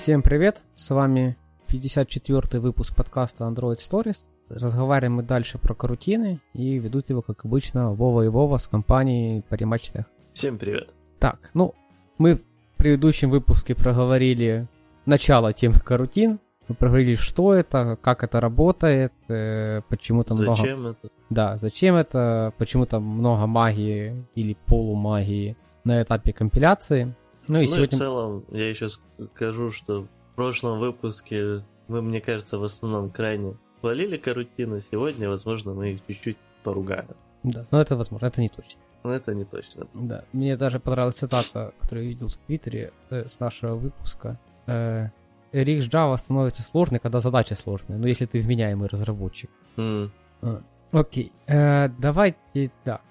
Всем привет, с вами 54-й выпуск подкаста Android Stories. Разговариваем мы дальше про карутины и ведут его, как обычно, Вова и Вова с компанией Париматчных. Всем привет. Так, ну, мы в предыдущем выпуске проговорили начало темы карутин, мы проговорили, что это, как это работает, э, почему там много... Зачем это? Да, зачем это, почему там много магии или полумагии на этапе компиляции. Ну и ну сегодня... и в целом, я еще скажу, что в прошлом выпуске мы, мне кажется, в основном крайне хвалили карутины. Сегодня, возможно, мы их чуть-чуть поругаем. Да, но это возможно, это не точно. Но это не точно. Да, мне даже понравилась цитата, которую я видел в Твиттере э, с нашего выпуска. Э, Рик Java становится сложной, когда задача сложная. Ну, если ты вменяемый разработчик. А, Окей. Э, давайте так.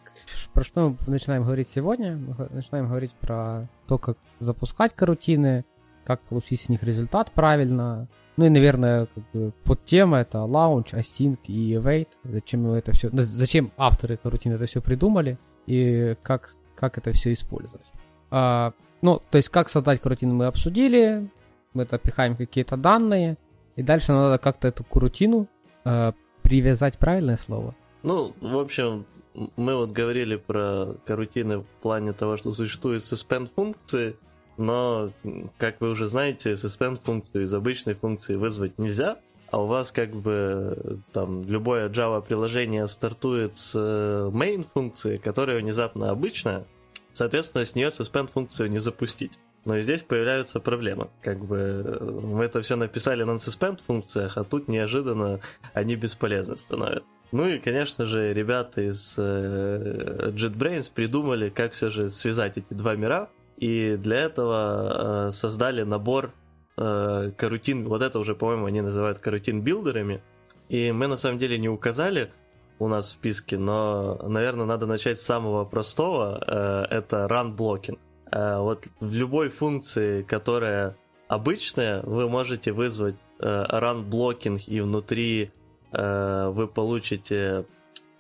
Про что мы начинаем говорить сегодня? Мы начинаем говорить про то, как запускать карутины, как получить с них результат правильно. Ну и, наверное, как бы подтема это launch, async и await. Зачем это все... Зачем авторы карутин это все придумали и как, как это все использовать. А, ну, то есть, как создать карутину мы обсудили, мы это пихаем какие-то данные, и дальше надо как-то эту карутину э, привязать правильное слово. Ну, в общем, мы вот говорили про карутины в плане того, что существуют suspend функции, но, как вы уже знаете, suspend функцию из обычной функции вызвать нельзя, а у вас как бы там любое Java приложение стартует с э, main функции, которая внезапно обычная, соответственно, с нее suspend функцию не запустить. Но и здесь появляются проблемы. Как бы э, мы это все написали на suspend функциях, а тут неожиданно они бесполезны становятся. Ну и, конечно же, ребята из э, JetBrains придумали, как все же связать эти два мира. И для этого э, создали набор э, карутин. Вот это уже, по-моему, они называют карутин-билдерами. И мы на самом деле не указали у нас в списке, но, наверное, надо начать с самого простого. Это run blocking. Вот в любой функции, которая обычная, вы можете вызвать run blocking и внутри вы получите...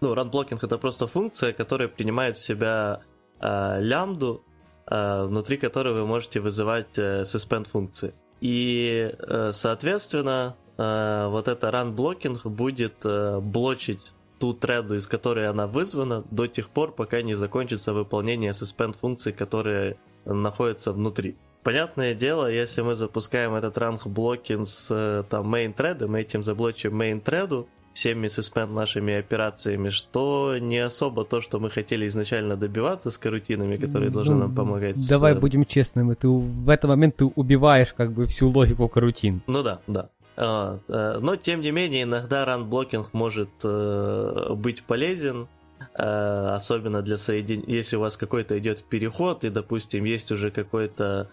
Ну, run blocking это просто функция, которая принимает в себя э, лямбду, э, внутри которой вы можете вызывать э, suspend функции. И, э, соответственно, э, вот это run blocking будет э, блочить ту треду, из которой она вызвана, до тех пор, пока не закончится выполнение suspend функций, которые находятся внутри. Понятное дело, если мы запускаем этот ранг блокинг с э, там main thread, мы этим заблочим main thread всеми suspend нашими операциями, что не особо то, что мы хотели изначально добиваться с карутинами, которые должны Ну, нам помогать. с, Давай э, будем честными, ты в этот момент ты убиваешь как бы всю логику карутин. Ну да, да. А, э, Но, тем не менее, иногда runBlocking может быть полезен, особенно для соединения, если у вас какой-то идет переход, и, допустим, есть уже какой-то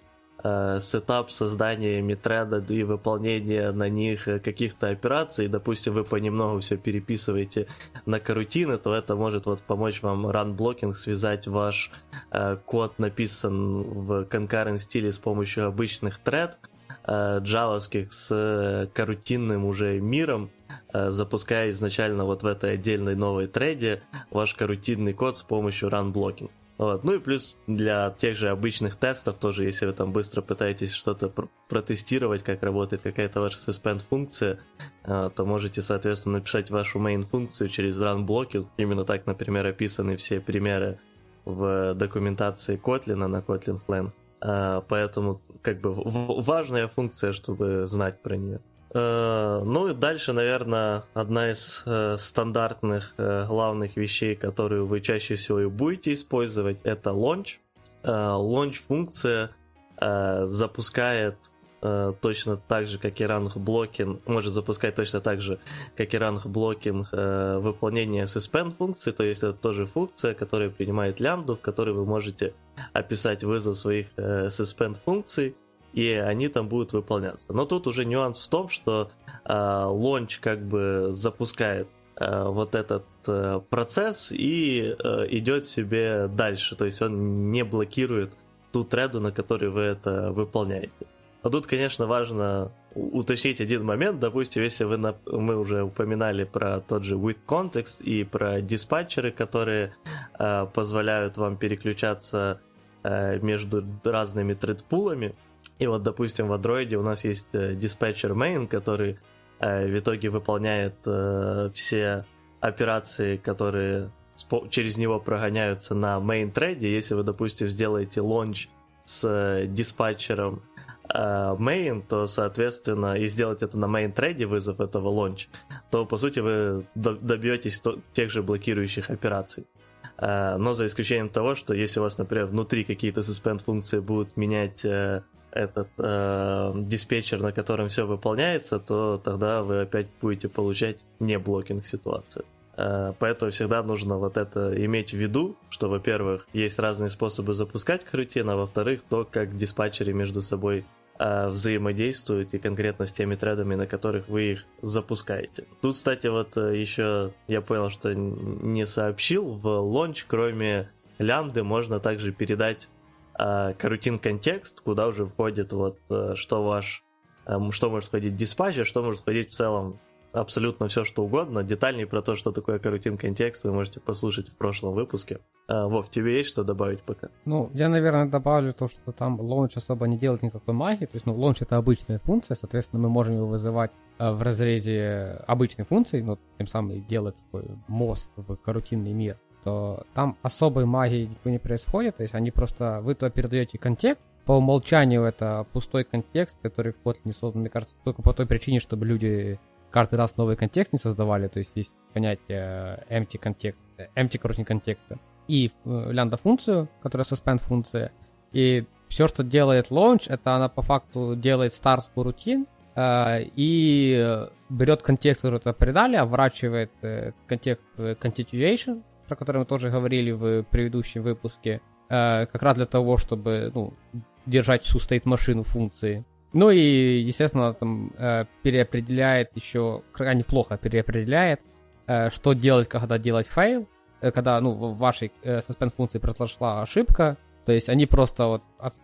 сетап создания тредов и выполнения на них э, каких-то операций, допустим, вы понемногу все переписываете на корутины, то это может вот помочь вам runBlocking связать ваш э, код, написан в concurrent стиле с помощью обычных тред, э, джавовских с э, карутинным уже миром, э, запуская изначально вот в этой отдельной новой треде ваш карутинный код с помощью run-blocking. Вот. Ну и плюс для тех же обычных тестов тоже, если вы там быстро пытаетесь что-то пр- протестировать, как работает какая-то ваша suspend функция, э, то можете, соответственно, написать вашу main функцию через run blocking. Именно так, например, описаны все примеры в документации Kotlin на Kotlin Plan. Э, Поэтому как бы важная функция, чтобы знать про нее. Э, Ну и дальше, наверное, одна из э, стандартных э, главных вещей, которую вы чаще всего и будете использовать, это launch. Launch функция запускает точно так же, как и runBlocking, может запускать точно так же, как и runBlocking выполнение suspend функции, то есть это тоже функция, которая принимает лямбду, в которой вы можете описать вызов своих suspend функций, и они там будут выполняться. Но тут уже нюанс в том, что э, launch как бы запускает э, вот этот э, процесс и идет себе дальше, то есть он не блокирует ту треду, на которой вы это выполняете. А тут, конечно, важно уточнить один момент. Допустим, если вы на- мы уже упоминали про тот же with context и про диспатчеры, которые э, позволяют вам переключаться э, между разными тредпулами, И вот, допустим, в Android у нас есть диспетчер main, который в итоге выполняет все операции, которые через него прогоняются на main трейде. Если вы, допустим, сделаете лонч с диспатчером э, main, то, соответственно, и сделать это на main трейде, вызов этого launch, то, по сути, вы добьетесь тех же блокирующих операций. Э, но за исключением того, что если у вас, например, внутри какие-то suspend функции будут менять э, этот э, диспетчер, на котором все выполняется, то тогда вы опять будете получать не блокинг ситуацию. Э, поэтому всегда нужно вот это иметь в виду, что, во-первых, есть разные способы запускать карутин, а во-вторых, то, как диспатчеры между собой э, взаимодействуют и конкретно с теми тредами, на которых вы их запускаете. Тут, кстати, вот э, еще я понял, что не сообщил, в launch, кроме лямбды, можно также передать карутин контекст, куда уже входит вот что ваш что может входить в диспатчер, что может входить в целом абсолютно все, что угодно. Детальней про то, что такое карутин контекст, вы можете послушать в прошлом выпуске. Вов, тебе есть что добавить пока? Ну, я, наверное, добавлю то, что там launch особо не делает никакой магии. То есть, ну, launch это обычная функция, соответственно, мы можем его вызывать в разрезе обычной функции, но тем самым делать такой мост в карутинный мир то там особой магии никакой не происходит, то есть они просто, вы туда передаете контекст, по умолчанию это пустой контекст, который в Kotlin создан, мне кажется, только по той причине, чтобы люди каждый раз новый контекст не создавали, то есть есть понятие empty контекст, empty, короче, контекста, и э, лямбда функцию, которая suspend функция, и все, что делает launch, это она по факту делает start рутин, э, и берет контекст, который это придали, оборачивает э, контекст continuation, про который мы тоже говорили в предыдущем выпуске, как раз для того, чтобы ну, держать всю state-машину функции. Ну и, естественно, там э, переопределяет еще, крайне плохо переопределяет, э, что делать, когда делать фейл, э, когда, ну, в вашей э, suspend функции произошла ошибка, то есть они просто вот от,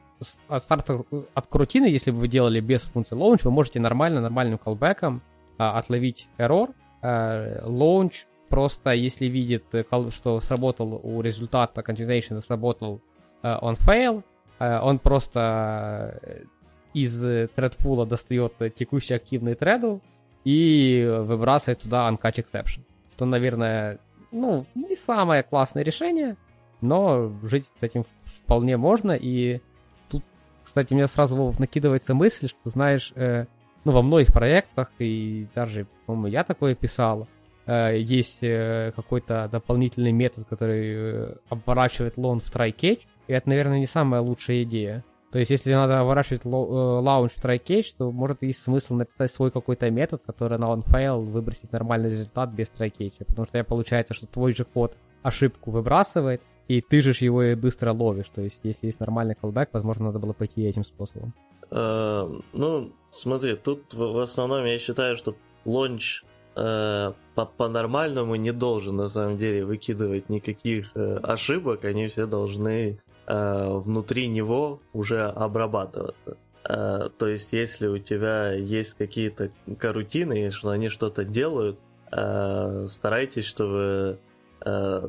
от старта, от корутины, если бы вы делали без функции launch, вы можете нормально, нормальным э, отловить error. Э, launch просто, если видит, э, что сработал у результата continuation, сработал э, onFail, э, он просто из thread pool а достает текущий активный тред и выбрасывает туда uncatch exception. Что, наверное, ну, не самое классное решение, но жить с этим вполне можно. И тут, кстати, мне сразу накидывается мысль, что, знаешь, ну, во многих проектах, и даже, по-моему, я такое писал, э, есть э, какой-то дополнительный метод, который э, оборачивает лон в try catch, и это, наверное, не самая лучшая идея. То есть, если надо выворачивать э, лаунч в try-catch, то может есть смысл написать свой какой-то метод, который на onFail выбросит нормальный результат без try-catch. Потому что получается, что твой же код ошибку выбрасывает, и ты же его и быстро ловишь. То есть, если есть нормальный callback, возможно, надо было пойти этим способом. Ну, смотри, тут в основном я считаю, что лонч по- по-нормальному не должен на самом деле выкидывать никаких uh, ошибок, они все должны Э, внутри него уже обрабатываться. Э, то есть, если у тебя есть какие-то карутины, что они что-то делают, э, старайтесь, чтобы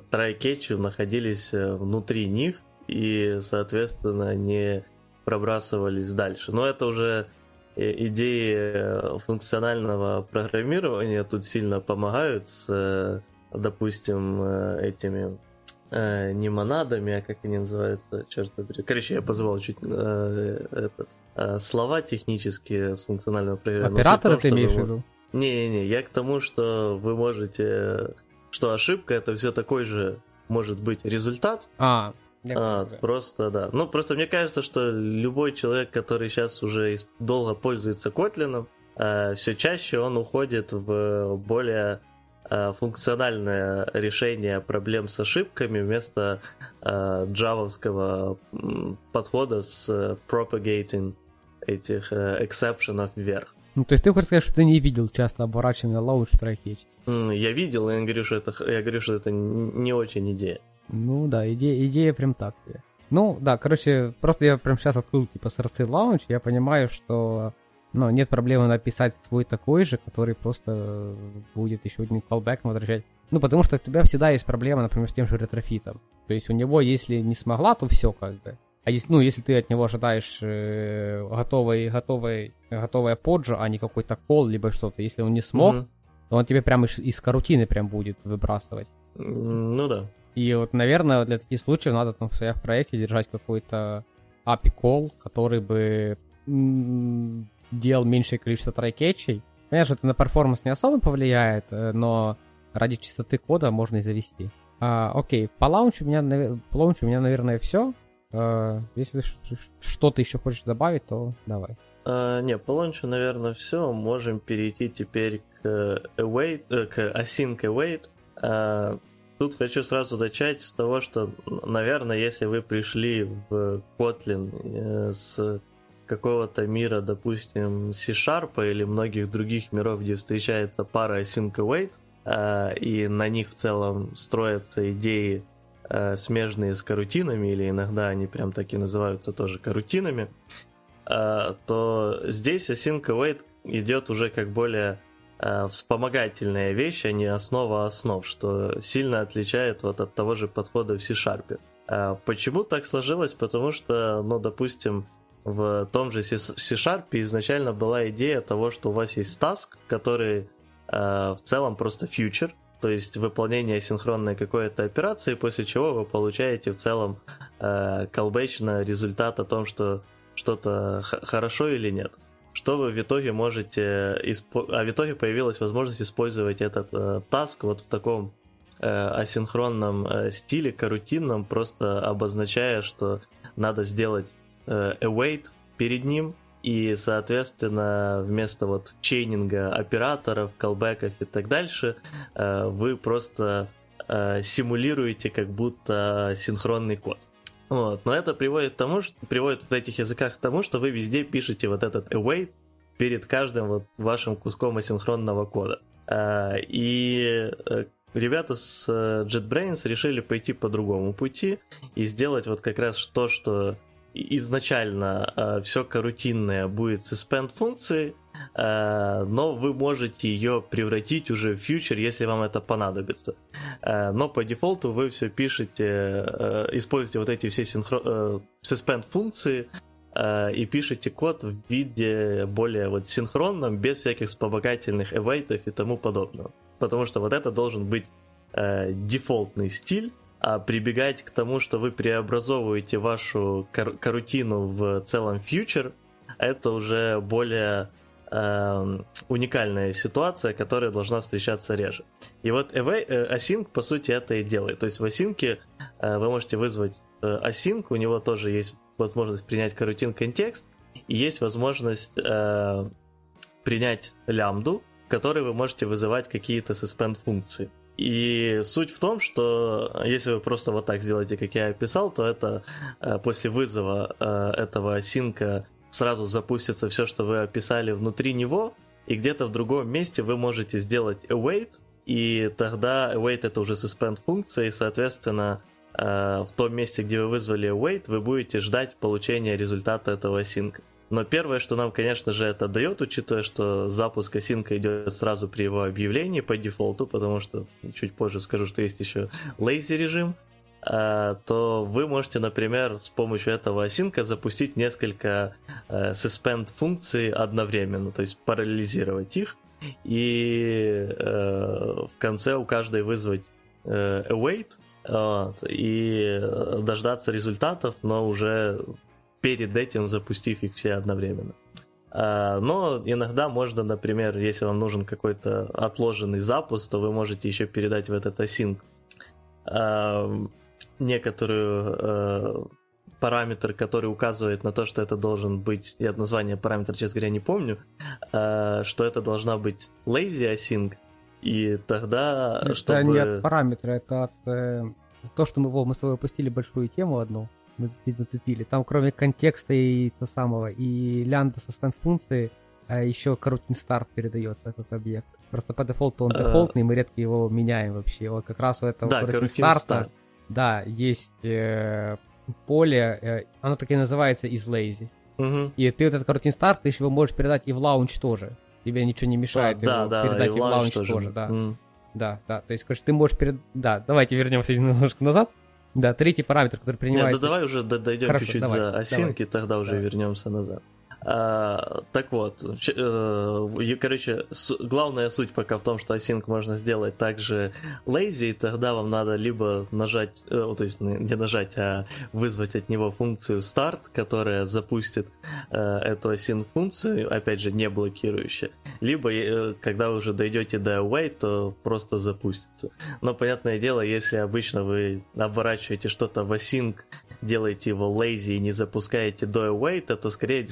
трайкетчи находились внутри них и, соответственно, не пробрасывались дальше. Но это уже идеи функционального программирования тут сильно помогают с, допустим, этими э, не монадами, а как они называются, черт побери. Короче, я позвал чуть э, этот, э, слова технические с функционального программирования. Оператора ты имеешь в виду? Не-не-не, я к тому, что вы можете... Что ошибка это все такой же может быть результат. А, а, просто, да. Ну, просто мне кажется, что любой человек, который сейчас уже долго пользуется Kotlin, э, все чаще он уходит в более Э, функциональное решение проблем с ошибками вместо э, джавовского подхода с propagating этих э, эксепшенов вверх. Ну, то есть ты хочешь сказать, что ты не видел часто оборачивания launch try-catch? Я видел, и я говорю, что это, я говорю, что это не очень идея. Ну да, идея, идея прям так себе. Ну да, короче, просто я прям сейчас открыл типа сорцы launch, я понимаю, что но нет проблемы написать свой такой же, который просто будет еще один callback возвращать. Ну, потому что у тебя всегда есть проблема, например, с тем же Retrofit ом. То есть у него, если не смогла, то все как бы. А если, ну, если ты от него ожидаешь э, готовый, готовый, готовое поджо, а не какой-то кол, либо что-то, если он не смог, mm-hmm. то он тебе прямо из, из карутины прям будет выбрасывать. Ну да. И вот, наверное, для таких случаев надо там в своем проекте держать какой-то API call, который бы делал меньшее количество трайкетчей. Конечно, это на перформанс не особо повлияет, э, но ради чистоты кода можно и завести. А, окей, по лаунчу у меня, по лаунчу у меня, наверное, все. А, если что-то еще хочешь добавить, то давай. А, не, по лаунчу, наверное, все. Можем перейти теперь к await, э, к async await. А, тут хочу сразу начать с того, что, наверное, если вы пришли в Kotlin э, с какого-то мира, допустим, C-Sharp или многих других миров, где встречается пара async await, Э, и на них в целом строятся идеи, э, смежные с карутинами, или иногда они прям так и называются тоже карутинами, то здесь Async Await идет уже как более вспомогательная вещь, а не основа основ, что сильно отличает вот от того же подхода в C-Sharp. Почему так сложилось? Потому что, ну, допустим, в том же C-Sharp изначально была идея того, что у вас есть task, который Э, в целом просто фьючер, то есть выполнение синхронной какой-то операции, после чего вы получаете в целом э, результат о том, что что-то хорошо или нет. Что вы в итоге можете... Испо... А в итоге появилась возможность использовать этот э, таск вот в таком э, асинхронном э, стиле, карутинном, просто обозначая, что надо сделать э, await перед ним, и, соответственно, вместо вот чейнинга операторов, колбеков и так дальше, э, вы просто э, симулируете как будто синхронный код. Вот. Но это приводит к тому, что, приводит в этих языках к тому, что вы везде пишете вот этот await перед каждым вот вашим куском асинхронного кода. Э, и ребята с JetBrains решили пойти по другому пути и сделать вот как раз то, что изначально э, все карутинное будет suspend функцией, э, но вы можете ее превратить уже в фьючер, если вам это понадобится. Э, но по дефолту вы все пишете, э, используете вот эти все синхро... э, suspend функции э, и пишете код в виде более вот синхронном, без всяких вспомогательных эвейтов и тому подобного. Потому что вот это должен быть э, дефолтный стиль, а прибегать к тому, что вы преобразовываете вашу кар- карутину в целом фьючер, это уже более э, уникальная ситуация, которая должна встречаться реже. И вот э, Async, по сути, это и делает. То есть в Async э, вы можете вызвать э, Async, у него тоже есть возможность принять карутин контекст, и есть возможность э, принять лямбду, в которой вы можете вызывать какие-то suspend функции. И суть в том, что если вы просто вот так сделаете, как я описал, то это после вызова этого синка сразу запустится все, что вы описали внутри него, и где-то в другом месте вы можете сделать await, и тогда await это уже suspend функция, и, соответственно, э, в том месте, где вы вызвали await, вы будете ждать получения результата этого синка. Но первое, что нам, конечно же, это дает, учитывая, что запуск осинка идет сразу при его объявлении по дефолту, потому что чуть позже скажу, что есть еще lazy режим, то вы можете, например, с помощью этого осинка запустить несколько э, suspend функций одновременно, то есть параллелизировать их, и э, в конце у каждой вызвать э, await, вот, и дождаться результатов, но уже перед этим запустив их все одновременно. Но иногда можно, например, если вам нужен какой-то отложенный запуск, то вы можете еще передать в этот async а, некоторую а, параметр, который указывает на то, что это должен быть, я название параметра, честно говоря, не помню, что это должна быть lazy async, и тогда, это чтобы... не от параметра, это от э, то, что мы, во, мы с тобой опустили большую тему одну, мы затупили. Там кроме контекста и того самого, и лянда suspend функции, а еще карутин старт передается как объект. Просто по дефолту он э. дефолтный, мы редко его меняем вообще. Вот как раз у этого да, карутин старта, да, есть э, поле, э, оно так и называется is lazy. Угу. И ты вот этот карутин старт, ты еще его можешь передать и в лаунч тоже. Тебе ничего не мешает а, его да, передать да, и в лаунч тоже, тоже да. Mm. Да, да, то есть, короче, ты можешь перед... Да, давайте вернемся немножко назад. Да, третий параметр, который принимается... Нет, да давай уже дойдем Хорошо, чуть-чуть давай, за осинки, давай. тогда уже давай. вернемся назад. А, так вот, э, короче, главная суть пока в том, что async можно сделать также lazy, и тогда вам надо либо нажать, э, то есть не нажать, а вызвать от него функцию start, которая запустит э, эту async функцию, опять же, не блокирующая, либо когда вы уже дойдете до await, то просто запустится. Но понятное дело, если обычно вы обворачиваете что-то в async, делаете его lazy и не запускаете до await, то скорее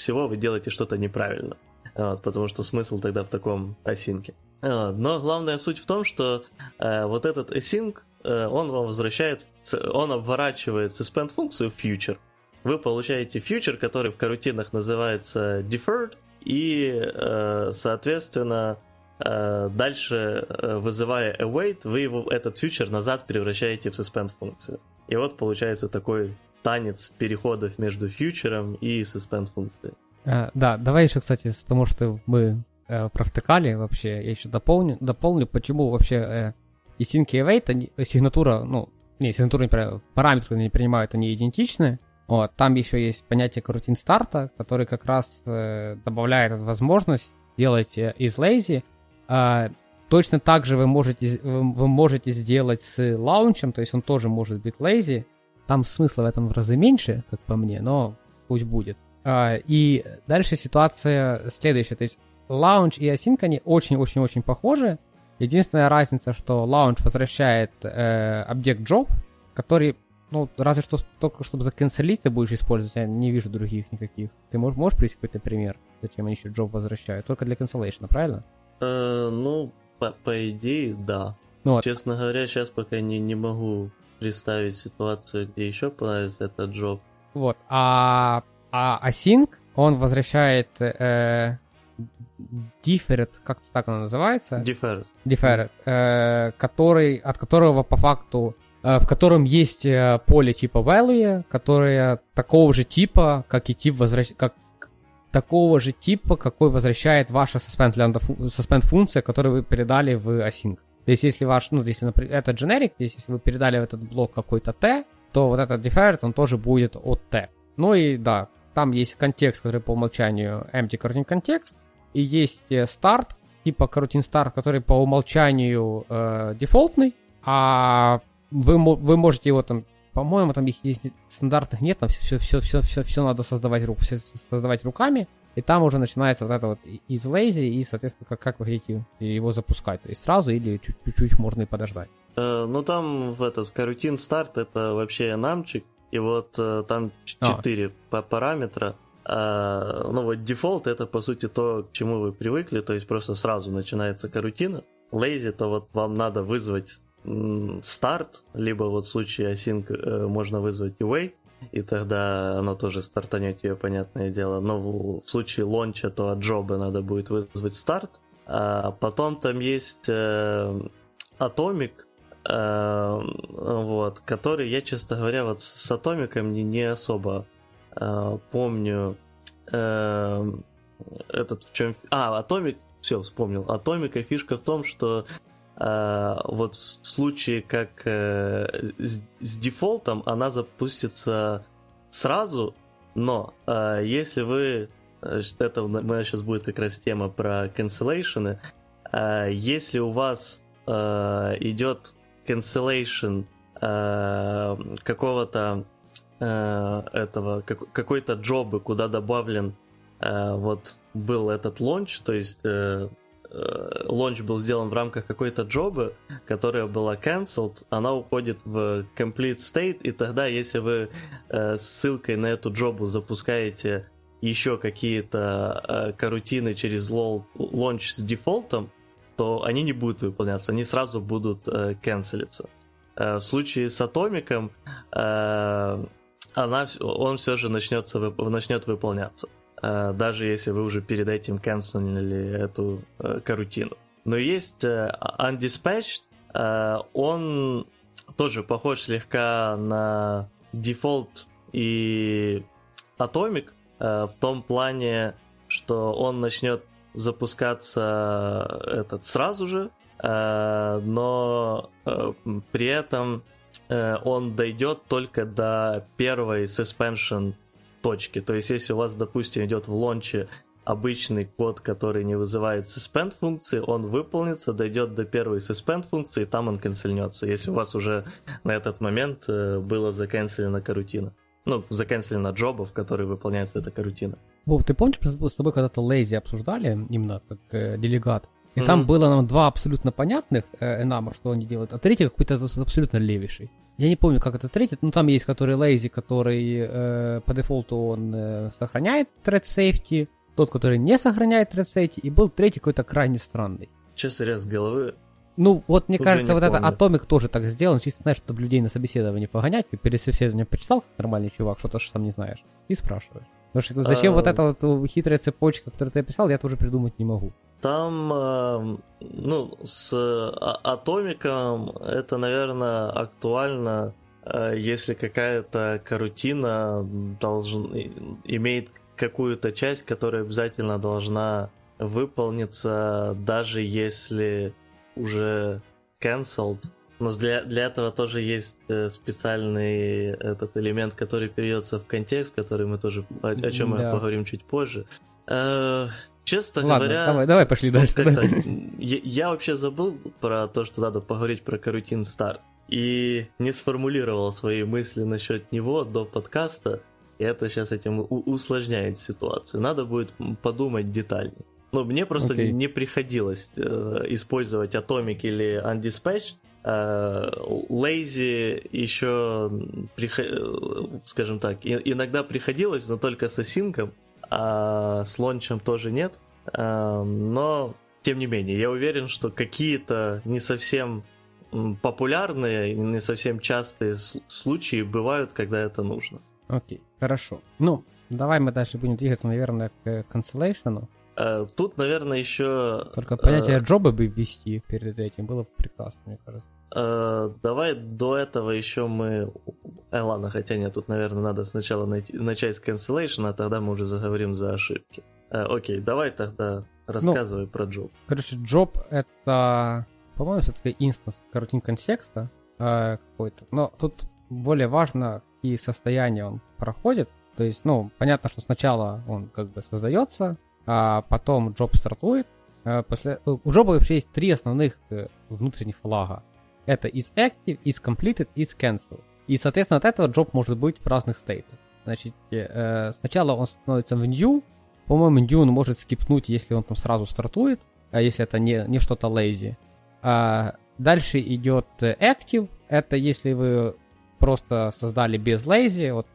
всего вы делаете что-то неправильно. Вот, потому что смысл тогда в таком async. Но главная суть в том, что э, вот этот async, э, он вам возвращает, он обворачивает suspend функцию в future. Вы получаете future, который в карутинах называется deferred, и, э, соответственно, э, дальше, э, вызывая await, вы его, этот future назад превращаете в suspend функцию. И вот получается такой танец переходов между фьючером и suspend функцией. А, да, давай еще, кстати, с тому, что мы э, провтыкали вообще, я еще дополню, дополню, почему вообще э, и sync и await, они, сигнатура, ну, не, сигнатура, не, параметры они принимают, они идентичны. Вот, там еще есть понятие карутин старта, который как раз э, добавляет возможность делать э, из lazy. Э, точно так же вы можете, вы, вы можете сделать с лаунчем, то есть он тоже может быть lazy, там смысла в этом в разы меньше, как по мне, но пусть будет. А, и дальше ситуация следующая. То есть launch и async, они очень-очень-очень похожи. Единственная разница, что launch возвращает э, объект job, который, ну, разве что только чтобы заканцелить ты будешь использовать, я не вижу других никаких. Ты можешь, можешь привести какой-то пример, зачем они еще job возвращают? Только для cancellation, правильно? Э, ну, по, по идее, да. Ну, вот. Честно говоря, сейчас пока не, не могу представить ситуацию, где еще понравится этот job. Вот, а, а Async, он возвращает э, Different, как-то так оно называется? Different. Different, э, который, от которого по факту э, в котором есть э, поле типа value, которое такого же типа, как и тип возвращ... как такого же типа, какой возвращает ваша suspend функция, которую вы передали в async. То есть, если ваш, ну, если, например, это generic, если вы передали в этот блок какой-то T, то вот этот deferred, он тоже будет от T. Ну и да, там есть контекст, который по умолчанию empty coroutine контекст, и есть э, start, типа coroutine start, который по умолчанию э, дефолтный, а вы, вы можете его там, по-моему, там их здесь стандартных нет, там все, все, все, все, все надо создавать, рук, все создавать руками, и там уже начинается вот это вот из lazy, и, соответственно, как, как вы хотите его запускать. То есть сразу или чуть-чуть можно и подождать. Э, ну, там в этот coroutine start это вообще enum-чик, и вот э, там 4 а. параметра. А, ну, вот дефолт это, по сути, то, к чему вы привыкли, то есть просто сразу начинается корутина. Lazy, то вот вам надо вызвать старт, либо вот в случае async э, можно вызвать await, и тогда оно тоже стартанет ее, понятное дело. Но в, случае launch а, то от job а надо будет вызвать старт. А потом там есть э, э, вот, который я, честно говоря, вот с Атомиком не, не особо э, помню э, этот в чем... А, Atomic, все, вспомнил. Атомика фишка в том, что вот в случае как э, с, с дефолтом она запустится сразу, но э, если вы это у нас сейчас будет как раз тема про cancellation. Если у вас идет cancellation какого-то этого какой-то job ы, куда добавлен вот был этот launch, то есть Э, launch был сделан в рамках какой-то job ы, которая была cancelled, она уходит в complete state, и тогда, если вы э, ссылкой на эту джобу запускаете еще какие-то э, карутины через лонч с дефолтом, то они не будут выполняться, они сразу будут э, канцелиться. Э, в случае с атомиком э, она, он все же начнется, начнет выполняться. Э, даже если вы уже перед этим канцелили эту э, карутину. Но есть э, Undispatched, он тоже похож слегка на Default и Atomic в том плане, что он начнет запускаться этот сразу же, но при этом он дойдет только до первой suspension точки. То есть, если у вас, допустим, идет в лонче обычный код, который не вызывает suspend функции, он выполнится, дойдет до первой suspend функции, и там он канцельнется, если у вас уже на этот момент э, было заканцелена карутина. Ну, заканцелена джобов, который выполняется эта карутина. Вов, ты помнишь, мы с тобой когда-то Lazy обсуждали, именно как э, делегат, и mm-hmm. там было нам два абсолютно понятных э, что они делают, а третий какой-то абсолютно левейший. Я не помню, как это третий, но там есть который lazy, который э, по дефолту он э, сохраняет thread safety, тот, который не сохраняет thread safety, и был третий какой-то крайне странный. Честно, раз головы. Ну, вот мне Уже кажется, вот помню. это Atomic тоже так сделан, чисто знаешь, чтобы людей на собеседование погонять, ты перед собеседованием почитал, как нормальный чувак, что-то что сам не знаешь, и спрашиваешь. Потому что зачем а... вот эта вот хитрая цепочка, которую ты описал, я тоже придумать не могу. Там, э, ну, с а, атомиком это, наверное, актуально, э, если какая-то карутина должен, имеет какую-то часть, которая обязательно должна выполниться, даже если уже cancelled. Но для, для этого тоже есть э, специальный этот элемент, который перейдется в контекст, который мы тоже о, о чем да. мы поговорим чуть позже. Честно Ладно, говоря... давай, давай пошли дальше. Я, я вообще забыл про то, что надо поговорить про карутин старт. И не сформулировал свои мысли насчет него до подкаста. И это сейчас этим усложняет ситуацию. Надо будет подумать детальнее. Но мне просто okay. не приходилось э, использовать Atomic или Undispatched. Э, Lazy еще. Э, скажем так, иногда приходилось, но только с осинком а с лончем тоже нет. Но, тем не менее, я уверен, что какие-то не совсем популярные, не совсем частые случаи бывают, когда это нужно. Окей, хорошо. Ну, давай мы дальше будем двигаться, наверное, к cancellation. Э, тут, наверное, еще... Только понятие э... джоба бы ввести перед этим было бы прекрасно, мне кажется. Э, давай до этого еще мы... Э, ладно, хотя нет, тут, наверное, надо сначала найти, начать с cancellation, а тогда мы уже заговорим за ошибки. Э, окей, давай тогда рассказывай ну, про джоб. Короче, джоб это, по-моему, все-таки инстанс карутин контекста э, какой-то. Но тут более важно, какие состояния он проходит. То есть, ну, понятно, что сначала он как бы создается, а потом джоб стартует. Э, после... У джоба вообще есть три основных э, внутренних флага. Это is active, is completed, is cancelled. И, соответственно, от этого job может быть в разных стейтах. Значит, э, сначала он становится в new. По-моему, new он может скипнуть, если он там сразу стартует, а если это не, не что-то lazy. А дальше идет active. Это если вы просто создали без lazy. Вот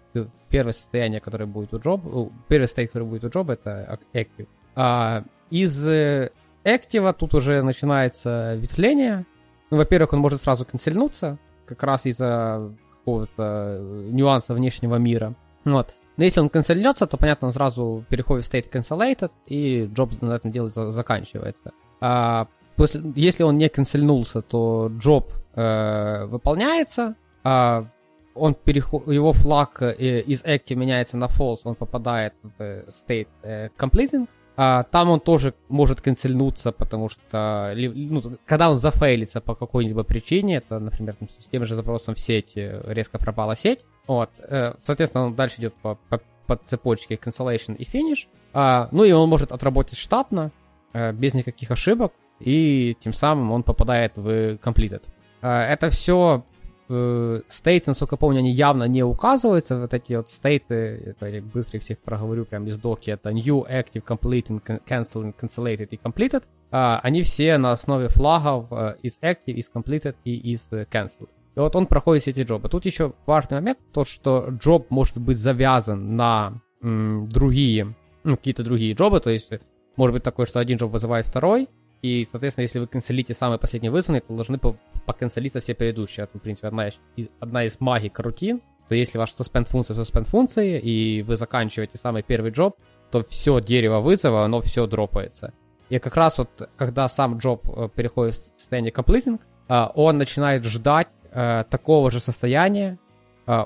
первое состояние, которое будет у job, первый стейт, который будет у job, это active. А из active тут уже начинается ветвление, ну, во-первых, он может сразу канцельнуться, как раз из-за какого-то э, нюанса внешнего мира. Вот. Но если он канцельнется, то, понятно, он сразу переходит в state cancellated, и джоб на этом деле заканчивается. А после, если он не канцельнулся, то джоб э, выполняется, а он переход, его флаг э, из active меняется на false, он попадает в state э, completing, а, там он тоже может канцельнуться, потому что ну, когда он зафейлится по какой-либо причине, это, например, с тем же запросом в сеть резко пропала сеть, вот, э, соответственно, он дальше идет по, по, по цепочке cancellation и finish, а, ну и он может отработать штатно, э, без никаких ошибок, и тем самым он попадает в completed. Это все э, стейты, насколько помню, они явно не указываются. Вот эти вот стейты, это я быстро всех проговорю прямо из доки, это new, active, completing, cancelled, cancellated и completed. А, они все на основе флагов uh, is active, is completed и is cancelled. И вот он проходит все эти джобы. Тут еще важный момент, то что джоб может быть завязан на м, другие, ну, какие-то другие джобы, то есть может быть такое, что один джоб вызывает второй, и, соответственно, если вы канцелите самый последний вызванный, то должны поканцелиться все предыдущие. Это, в принципе, одна из, одна из магий карутин, что если ваш suspend функция suspend функции, и вы заканчиваете самый первый джоб, то все дерево вызова, оно все дропается. И как раз вот, когда сам джоб э, переходит в состояние completing, э, он начинает ждать э, такого же состояния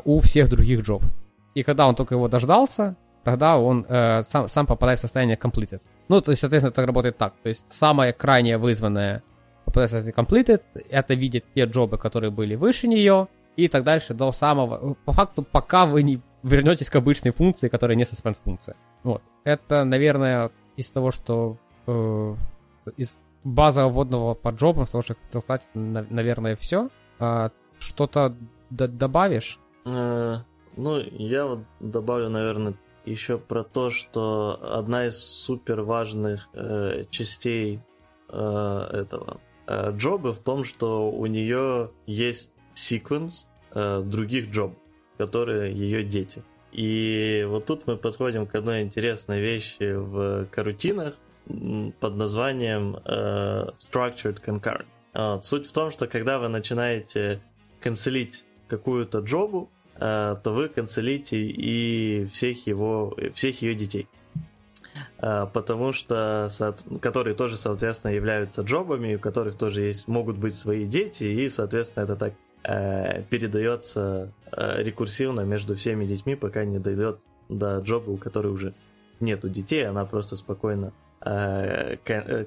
у всех других джоб. И когда он только его дождался, тогда он сам, сам попадает в состояние completed. Ну, то есть, соответственно, это работает так. То есть, самое крайнее вызванное PSS completed, это видит те джобы, которые были выше нее, и так дальше до самого... По факту, пока вы не вернетесь к обычной функции, которая не suspend функция. Вот. Это, наверное, из того, что э, из базового вводного по джобам, с того, что хотел сказать, наверное, все. А, что-то д- добавишь? Э, ну, я вот добавлю, наверное, еще про то, что одна из супер важных э, частей э, этого э, джоба в том, что у нее есть секвенс э, других джобов, которые ее дети. И вот тут мы подходим к одной интересной вещи в карутинах под названием э, Structured Concurrent. Вот. Суть в том, что когда вы начинаете канцелить какую-то джобу, то вы канцелите и всех его, всех ее детей. Э, потому что, которые тоже, соответственно, являются джобами, у которых тоже есть, могут быть свои дети, и, соответственно, это так э, передается э, рекурсивно между всеми детьми, пока не дойдет до джоба, у которой уже нету детей, она просто спокойно э,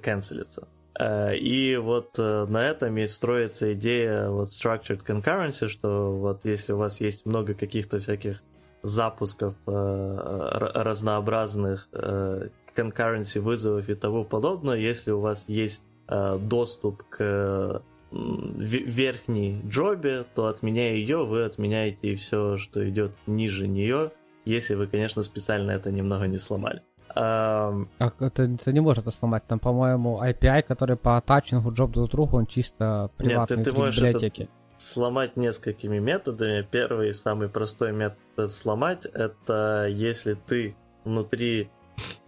канцелится. Э, и вот э, на этом и строится идея вот structured concurrency, что вот если у вас есть много каких-то всяких запусков э, разнообразных concurrency вызовов и того подобное, если у вас есть доступ к верхней джобе, то отменяя ее, вы отменяете и все, что идет ниже нее, если вы, конечно, специально это немного не сломали. А это, это не может это сломать. Там, по-моему, API, который по атачингу джоб друг другу, он чисто приватный Нет, ты, ты можешь библиотеки. сломать несколькими методами. Первый и самый простой метод сломать это если ты внутри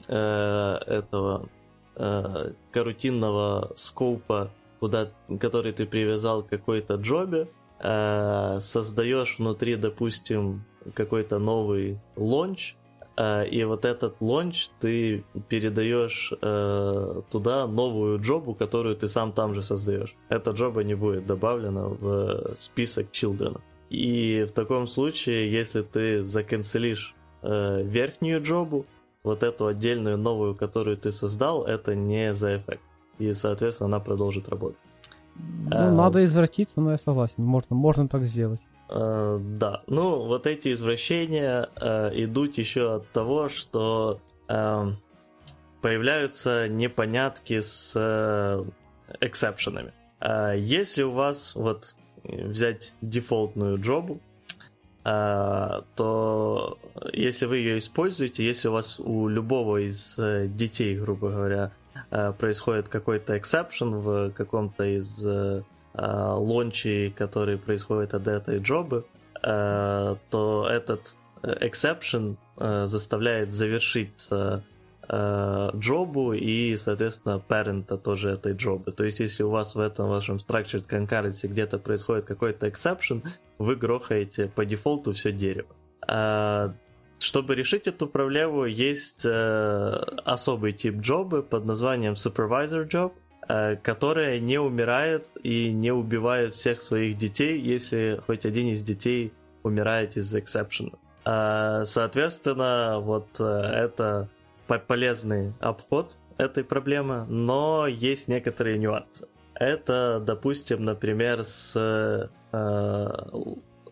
э, этого э, карутинного скопа, куда, который ты привязал к какой-то джобе, э, создаешь внутри, допустим, какой-то новый launch, и вот этот launch ты передаешь э, туда новую job у, которую ты сам там же создаешь. Эта job а не будет добавлена в список children. И в таком случае, если ты заканцелишь э, верхнюю job у, вот эту отдельную новую, которую ты создал, это не заэффектит. И, соответственно, она продолжит работать. Ну, а, надо извратиться, но я согласен. Можно, можно так сделать. Э, да, ну вот эти извращения э, идут еще от того, что э, появляются непонятки с э, эксепшенами. Э, если у вас вот взять дефолтную джобу, э, то если вы ее используете, если у вас у любого из э, детей, грубо говоря, э, происходит какой-то exception в каком-то из лончи, которые происходят от этой джобы, э, то этот э, exception заставляет завершить джобу и, соответственно, парента тоже этой джобы. То есть, если у вас в этом вашем structured concurrency где-то происходит какой-то exception, вы грохаете по дефолту все дерево. Чтобы решить эту проблему, есть особый тип джобы под названием supervisor job, Э, которая не умирает и не убивает всех своих детей, если хоть один из детей умирает из-за эксепшена. Э, соответственно, вот э, это полезный обход этой проблемы, но есть некоторые нюансы. Это, допустим, например, с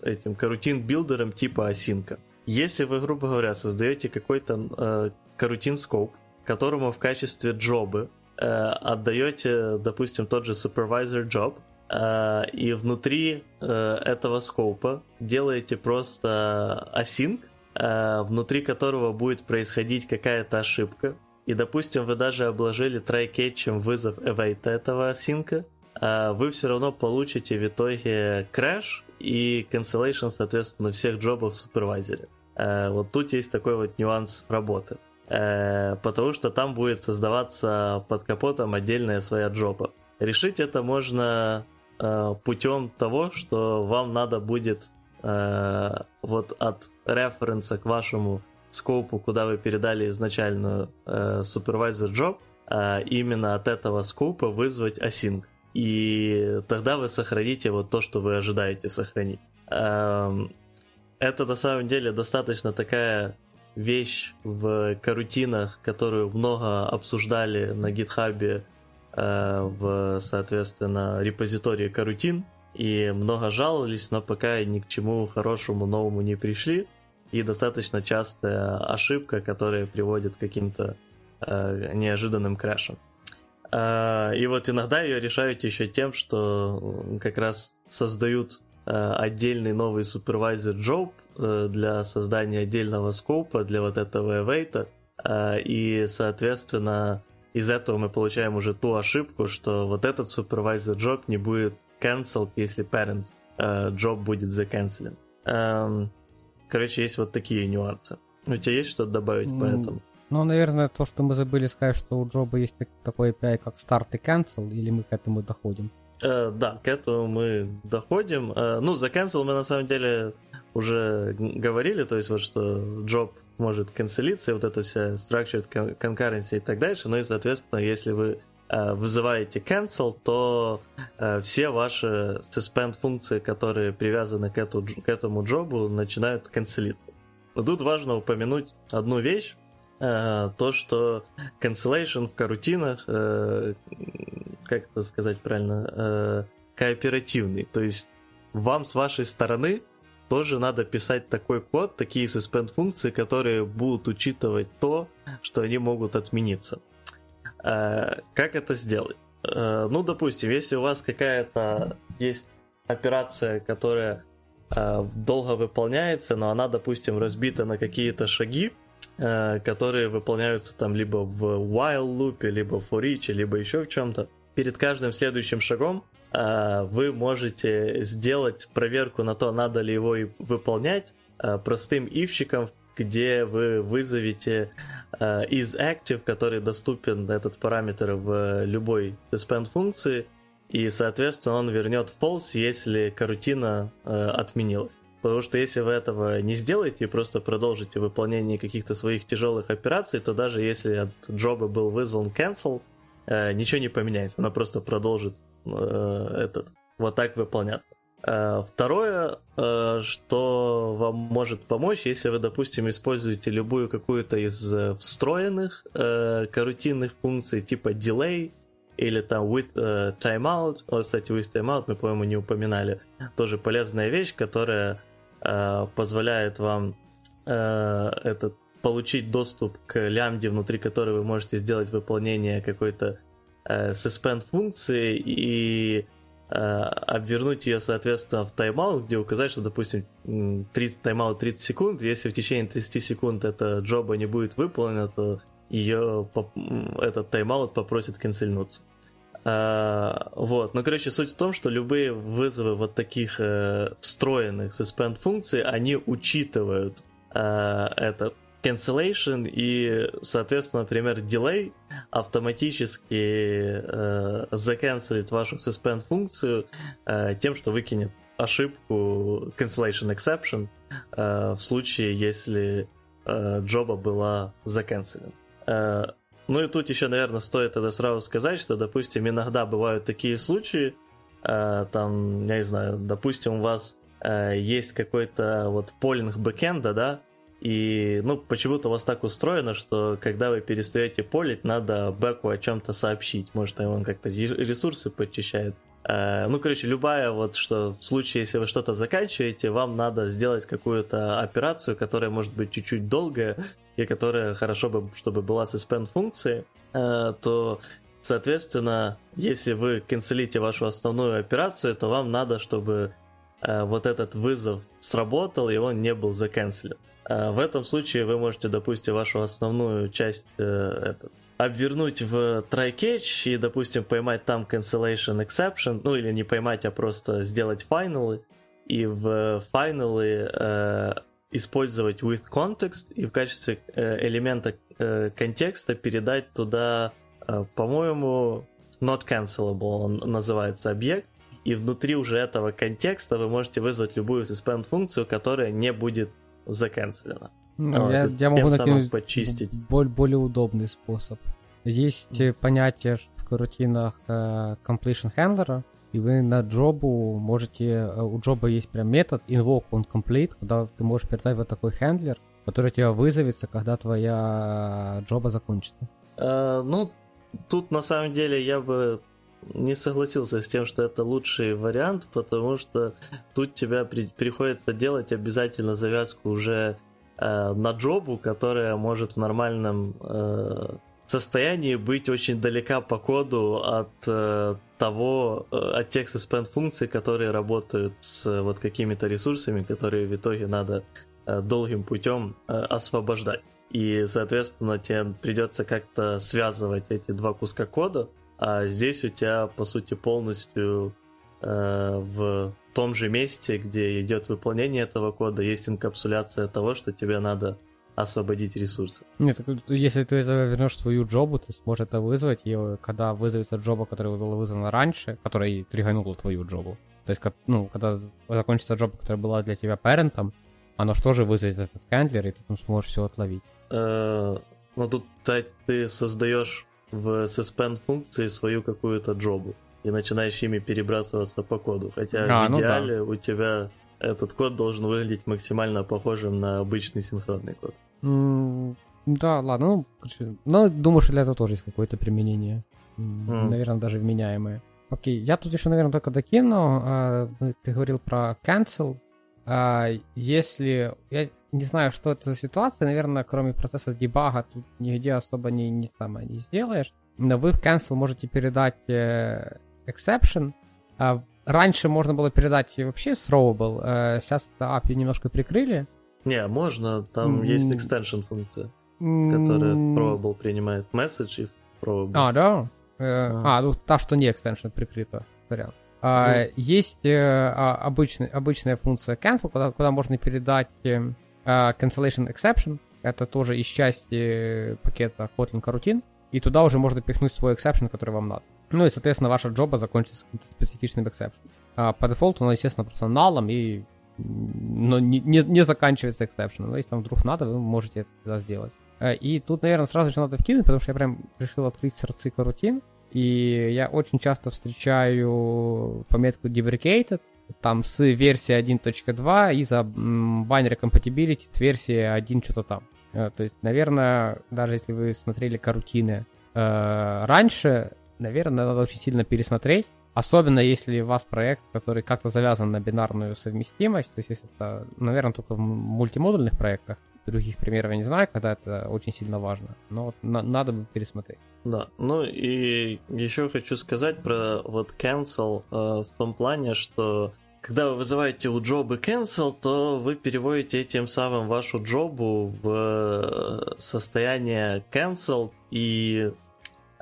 этим карутин-билдером типа осинка. Если вы, грубо говоря, создаете какой-то э, скоп, которому в качестве джобы э, отдаете, допустим, тот же supervisor job, э, и внутри э, этого скопа делаете просто async, э, внутри которого будет происходить какая-то ошибка, и, допустим, вы даже обложили try-catch'ем вызов await этого async, э, вы все равно получите в итоге crash и cancellation, соответственно, всех джобов в супервайзере. Э, вот тут есть такой вот нюанс работы. Э, потому что там будет создаваться под капотом отдельная своя джопа. Решить это можно э, путем того, что вам надо будет э, вот от референса к вашему скопу, куда вы передали изначальную супервайзер джоб, именно от этого скопа вызвать async. И тогда вы сохраните вот то, что вы ожидаете сохранить. Эм, это на самом деле достаточно такая вещь в карутинах, которую много обсуждали на гитхабе э, в, соответственно, репозитории карутин, и много жаловались, но пока ни к чему хорошему новому не пришли. И достаточно частая ошибка, которая приводит к каким-то э, неожиданным крашам. Э, и вот иногда ее решают еще тем, что как раз создают отдельный новый супервайзер job э, для создания отдельного скопа для вот этого эвейта. Э, и, соответственно, из этого мы получаем уже ту ошибку, что вот этот супервайзер job не будет cancelled, если parent э, job будет заканцелен. Эм, короче, есть вот такие нюансы. У тебя есть что-то добавить mm. по этому? Ну, наверное, то, что мы забыли сказать, что у Джоба есть такой API, как Start и Cancel, или мы к этому доходим? Э, да, к этому мы доходим. Э, ну, за Cancel мы на самом деле уже говорили, то есть вот что Job может канцелиться, вот эта вся structured concurrency и так дальше. Ну и, соответственно, если вы э, вызываете cancel, то все ваши suspend функции, которые привязаны к, эту, к этому джобу, начинают канцелиться. Тут важно упомянуть одну вещь, то, что cancellation в карутинах, э, как это сказать правильно, э, кооперативный. То есть вам с вашей стороны тоже надо писать такой код, такие suspend функции, которые будут учитывать то, что они могут отмениться. Э, как это сделать? Э, ну, допустим, если у вас какая-то есть операция, которая э, долго выполняется, но она, допустим, разбита на какие-то шаги, которые выполняются там либо в while loop, либо в for each, либо еще в чем-то. Перед каждым следующим шагом а, вы можете сделать проверку на то, надо ли его выполнять а, простым ивчиком, где вы вызовете is active, который доступен этот параметр в любой suspend функции, и, соответственно, он вернет false, если карутина отменилась. Потому что если вы этого не сделаете и просто продолжите выполнение каких-то своих тяжелых операций, то даже если от джоба был вызван cancel, ничего не поменяется. Она просто продолжит Э, этот, вот так выполняться. Э, второе, э, что вам может помочь, если вы, допустим, используете любую какую-то из встроенных карутинных функций, типа delay или там with timeout. Вот, кстати, with timeout мы, по-моему, не упоминали. Тоже полезная вещь, которая позволяет вам этот получить доступ к лямбде, внутри которой вы можете сделать выполнение какой-то э, suspend функции и э, обвернуть ее, соответственно, в тайм-аут, где указать, что, допустим, 30, тайм-аут 30 секунд, если в течение 30 секунд эта джоба не будет выполнена, то ее этот тайм-аут попросит канцельнуться. Uh, вот, ну, короче, суть в том, что любые вызовы вот таких uh, встроенных suspend функций, они учитывают uh, этот cancellation и, соответственно, например, delay автоматически э, заканцелит вашу suspend функцию э, тем, что выкинет ошибку cancellation exception э, в случае, если э, job а была заканцелена. Э, ну и тут еще, наверное, стоит тогда сразу сказать, что, допустим, иногда бывают такие случаи, э, там, я не знаю, допустим, у вас э, есть какой-то вот polling бэкенда, да, и, ну, почему-то у вас так устроено, что когда вы перестаете полить, надо бэку о чем-то сообщить. Может, он как-то ресурсы подчищает. Э, ну, короче, любая вот, что в случае, если вы что-то заканчиваете, вам надо сделать какую-то операцию, которая может быть чуть-чуть долгая, и которая хорошо бы, чтобы была suspend функции, э, то, соответственно, если вы канцелите вашу основную операцию, то вам надо, чтобы э, вот этот вызов сработал, и он не был заканцелен. В этом случае вы можете, допустим, вашу основную часть этот, обвернуть в try catch и, допустим, поймать там cancellation exception, ну или не поймать, а просто сделать финалы, и в финалы э, использовать with context и в качестве э, элемента э, контекста передать туда, э, по-моему, not cancelable он называется объект, и внутри уже этого контекста вы можете вызвать любую suspend функцию, которая не будет заканцелено. Ну, а, я, я могу накинуть почистить. Более, более удобный способ. Есть mm. понятие в карутинах uh, completion handler, и вы на джобу можете, э, у джоба есть прям метод invoke on complete, куда ты можешь передать вот такой хендлер, который тебя вызовется, когда твоя джоба закончится. Uh, ну, тут на самом деле я бы не согласился с тем, что это лучший вариант, потому что тут тебя при, приходится делать обязательно завязку уже э, на джобу, которая может в нормальном э, состоянии быть очень далека по коду от э, того, э, от тех suspend функций, которые работают с э, вот какими-то ресурсами, которые в итоге надо долгим путем освобождать. И, соответственно, тебе придется как-то связывать эти два куска кода, а здесь у тебя, по сути, полностью э, в том же месте, где идет выполнение этого кода, есть инкапсуляция того, что тебе надо освободить ресурсы. Нет, если ты вернешь свою джобу, ты сможешь это вызвать, и когда вызовется джоба, которая была вызвана раньше, которая тряганула твою джобу. То есть, ну, когда закончится джоба, которая была для тебя парентом, оно что же вызовет этот хендлер, и ты там сможешь все отловить. Э, ну, тут ты создаешь в suspend функции свою какую-то джобу и начинаешь ими перебрасываться по коду. Хотя а, в ну идеале да. у тебя этот код должен выглядеть максимально похожим на обычный синхронный код. Mm, да, ладно, ну, короче, ну, думаю, что для этого тоже есть какое-то применение. Mm. Наверное, даже вменяемое. Окей, я тут еще, наверное, только докину. А, ты говорил про cancel. А, если... Я не знаю, что это за ситуация. Наверное, кроме процесса дебага, тут нигде особо не, не, самое не сделаешь. Но вы в cancel можете передать э, exception. А раньше можно было передать вообще throwable. Э, сейчас API немножко прикрыли. Не, можно. Там mm. есть extension функция, которая в throwable принимает message и throwable. А, да? Э, а. а, ну та, что не extension прикрыта. Вариант. А, есть э, а, обычный, обычная функция cancel, куда, куда можно передать э, а, cancellation exception. Это тоже из части пакета Kotlin Coroutine. И туда уже можно пихнуть свой exception, который вам надо. Ну и, соответственно, ваша джоба закончится каким-то специфичным exception. А по дефолту она, естественно, просто налом и но не, не, не заканчивается exception. Но если вам вдруг надо, вы можете это сделать. А, и тут, наверное, сразу же надо вкинуть, потому что я прям решил открыть сердцы карутин. И я очень часто встречаю пометку deprecated, там с версии 1.2 и за binary compatibility с версии 1 что-то там. Э, то есть, наверное, даже если вы смотрели карутины э, раньше, наверное, надо очень сильно пересмотреть. Особенно если у вас проект, который как-то завязан на бинарную совместимость. То есть, если это, наверное, только в мультимодульных проектах. Других примеров я не знаю, когда это очень сильно важно. Но вот на- надо бы пересмотреть. Да, ну и еще хочу сказать про вот cancel э, в том плане, что когда вы вызываете у джобы cancel, то вы переводите этим самым вашу джобу в э, состояние cancel, и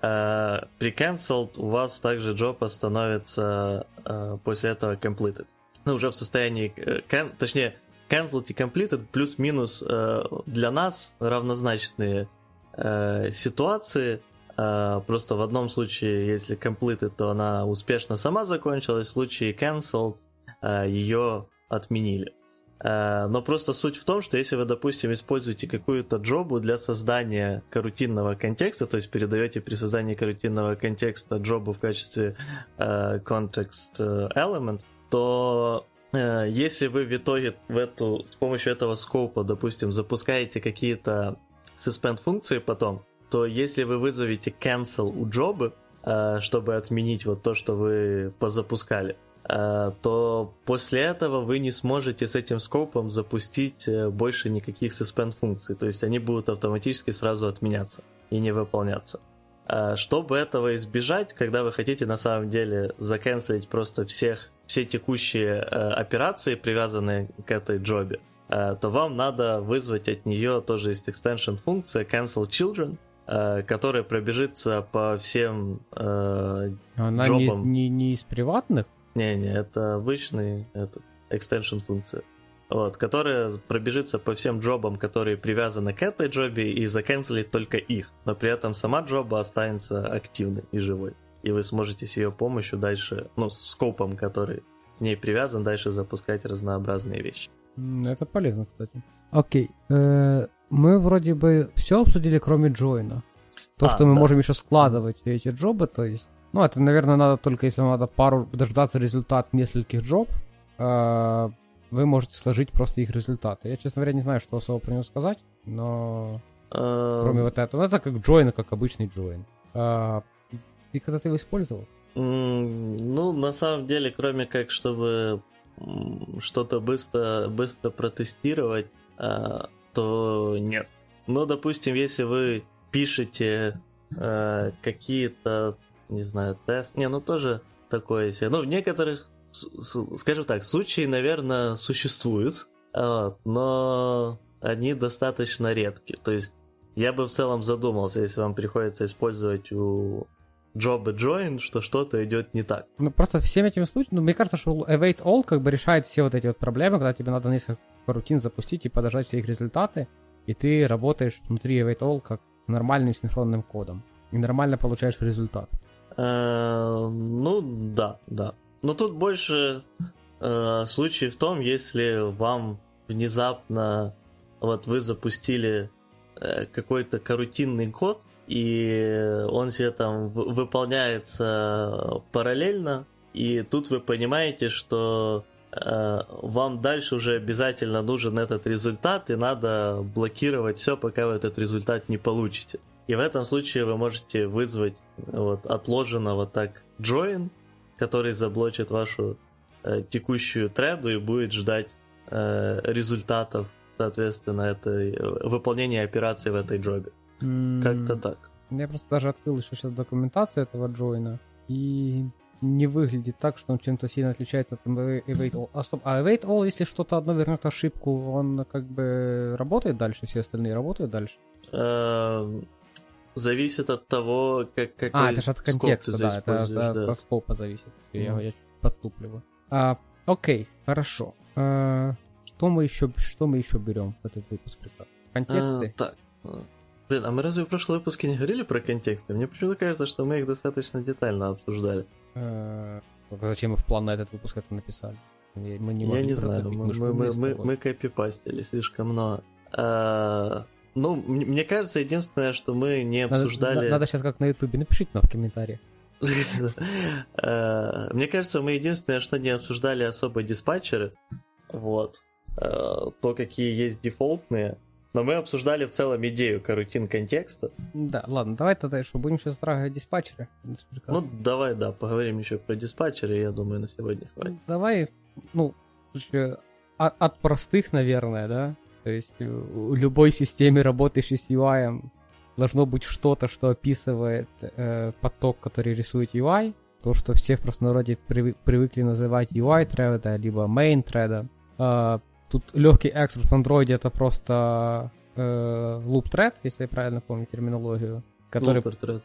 э, при cancelled у вас также джоба становится э, после этого completed. Ну, уже в состоянии, э, can, точнее, cancelled и completed плюс-минус э, для нас равнозначные э, ситуации, Uh, просто в одном случае, если completed, то она успешно сама закончилась, в случае cancelled Э, ее отменили. Э, но просто суть в том, что если вы, допустим, используете какую-то джобу для создания карутинного контекста, то есть передаете при создании карутинного контекста джобу в качестве context э, element, то если вы в итоге в эту, с помощью этого скопа, допустим, запускаете какие-то suspend функции потом, то если вы вызовете cancel у джобы, чтобы отменить вот то, что вы позапускали, Э, то после этого вы не сможете с этим скопом запустить э, больше никаких suspend функций. То есть они будут автоматически сразу отменяться и не выполняться. Э, чтобы этого избежать, когда вы хотите на самом деле заканцелить просто всех, все текущие операции, привязанные к этой джобе, то вам надо вызвать от нее тоже есть extension функция cancel children, которая пробежится по всем э, Она джобам. Не, не, не из приватных? Не-не, это обычный этот, extension функция. Вот, которая пробежится по всем джобам, которые привязаны к этой джобе, и заканцелит только их. Но при этом сама джоба останется активной и живой. И вы сможете с ее помощью дальше, ну, с скопом, который к ней привязан, дальше запускать разнообразные вещи. Это полезно, кстати. Окей. Э, мы вроде бы все обсудили, кроме джойна. То, а, что мы да. можем еще складывать эти джобы, то есть ну, это, наверное, надо только, если вам надо пару дождаться результат нескольких джоб, э, вы можете сложить просто их результаты. Я, честно говоря, не знаю, что особо про него сказать, но uh... кроме вот этого, ну, это как join, как обычный join. Uh, ты когда ты его использовал? Ну, на самом деле, кроме как, чтобы что-то быстро, быстро протестировать, а, то нет. Но, допустим, если вы пишете э, какие-то, не знаю, тест, не, ну тоже такое себе. Ну, в некоторых, скажем так, случаи, наверное, существуют, но они достаточно редки. То есть я бы в целом задумался, если вам приходится использовать у job и join, что что-то идет не так. Ну, просто всем этим случаям, ну, мне кажется, что await all как бы решает все вот эти вот проблемы, когда тебе надо несколько рутин запустить и подождать все их результаты, и ты работаешь внутри await all как нормальным синхронным кодом, и нормально получаешь результат. Э, ну, да, да. Но тут больше э, случай в том, если вам внезапно вот вы запустили э, какой-то карутинный код, и он себе там выполняется параллельно, и тут вы понимаете, что э, вам дальше уже обязательно нужен этот результат, и надо блокировать все, пока вы этот результат не получите. И в этом случае вы можете вызвать вот отложенного так join, который заблочит вашу э, текущую треду и будет ждать э, результатов, соответственно, этой выполнения операции в этой джобе. Mm. Как-то так. Я просто даже открыл еще сейчас документацию этого джойна, и не выглядит так, что он чем-то сильно отличается от Await All. А, стоп, а Await All, если что-то одно вернет ошибку, он как бы работает дальше, все остальные работают дальше? Зависит от того, как какой А, это же от контекста, да, это от, да. от скопа зависит. Mm. Я, я чуть подтупливаю. А, окей, хорошо. А, что мы еще, что мы еще берем в этот выпуск? Контексты? А, так. Блин, а мы разве в прошлом выпуске не говорили про контексты? Мне почему-то кажется, что мы их достаточно детально обсуждали. А, зачем мы в план на этот выпуск это написали? Мы не Я не знаю, мы, мы, мы, мы, мы копипастили слишком много. А, ну, мне кажется, единственное, что мы не обсуждали... Надо, надо сейчас как на ютубе, напишите нам в комментариях. Э, мне кажется, мы единственное, что не обсуждали особо диспатчеры. Вот. Э, то, какие есть дефолтные. Но мы обсуждали в целом идею карутин контекста. Да, ладно, давай тогда что, будем сейчас затрагивать диспатчеры. Ну, давай, да, поговорим еще про диспатчеры, я думаю, на сегодня хватит. Давай, ну, от простых, наверное, да, то есть в любой системе, работающей с UI, должно быть что-то, что описывает э, поток, который рисует UI. То, что все в простонародье привы- привыкли называть UI треда, либо main треда. Э, тут легкий экстракт в Android это просто э, loop thread, если я правильно помню терминологию. Который, Looper thread.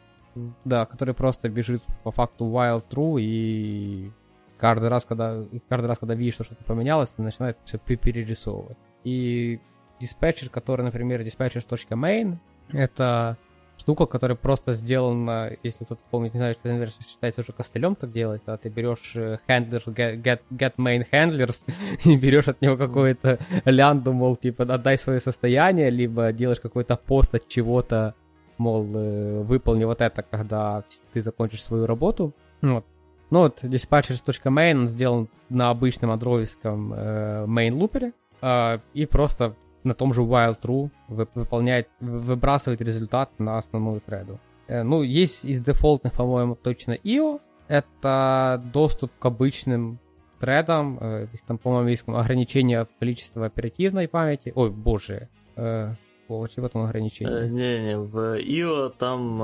Да, который просто бежит по факту while true и каждый раз, когда, каждый раз, когда видишь, что что-то поменялось, начинает все перерисовывать. И диспетчер, который, например, dispatcher.main, это штука, которая просто сделана, если кто-то помнит, не знаю, что, наверное, считается уже костылем так делать, когда ты берешь handlers, get, get, get main handlers и берешь от него какое-то лянду, мол, типа, отдай свое состояние, либо делаешь какой-то пост от чего-то, мол, э, выполни вот это, когда ты закончишь свою работу. Вот. Ну вот, dispatchers.main, он сделан на обычном андроидском э, main лупере, э, и просто на том же while true выполняет, выбрасывает результат на основную треду. Э, ну, есть из дефолтных, по-моему, точно IO. Это доступ к обычным тредам. Э, там, по-моему, есть ограничение от количества оперативной памяти. Ой, боже. Э, О, чего там ограничение? Не-не, в IO там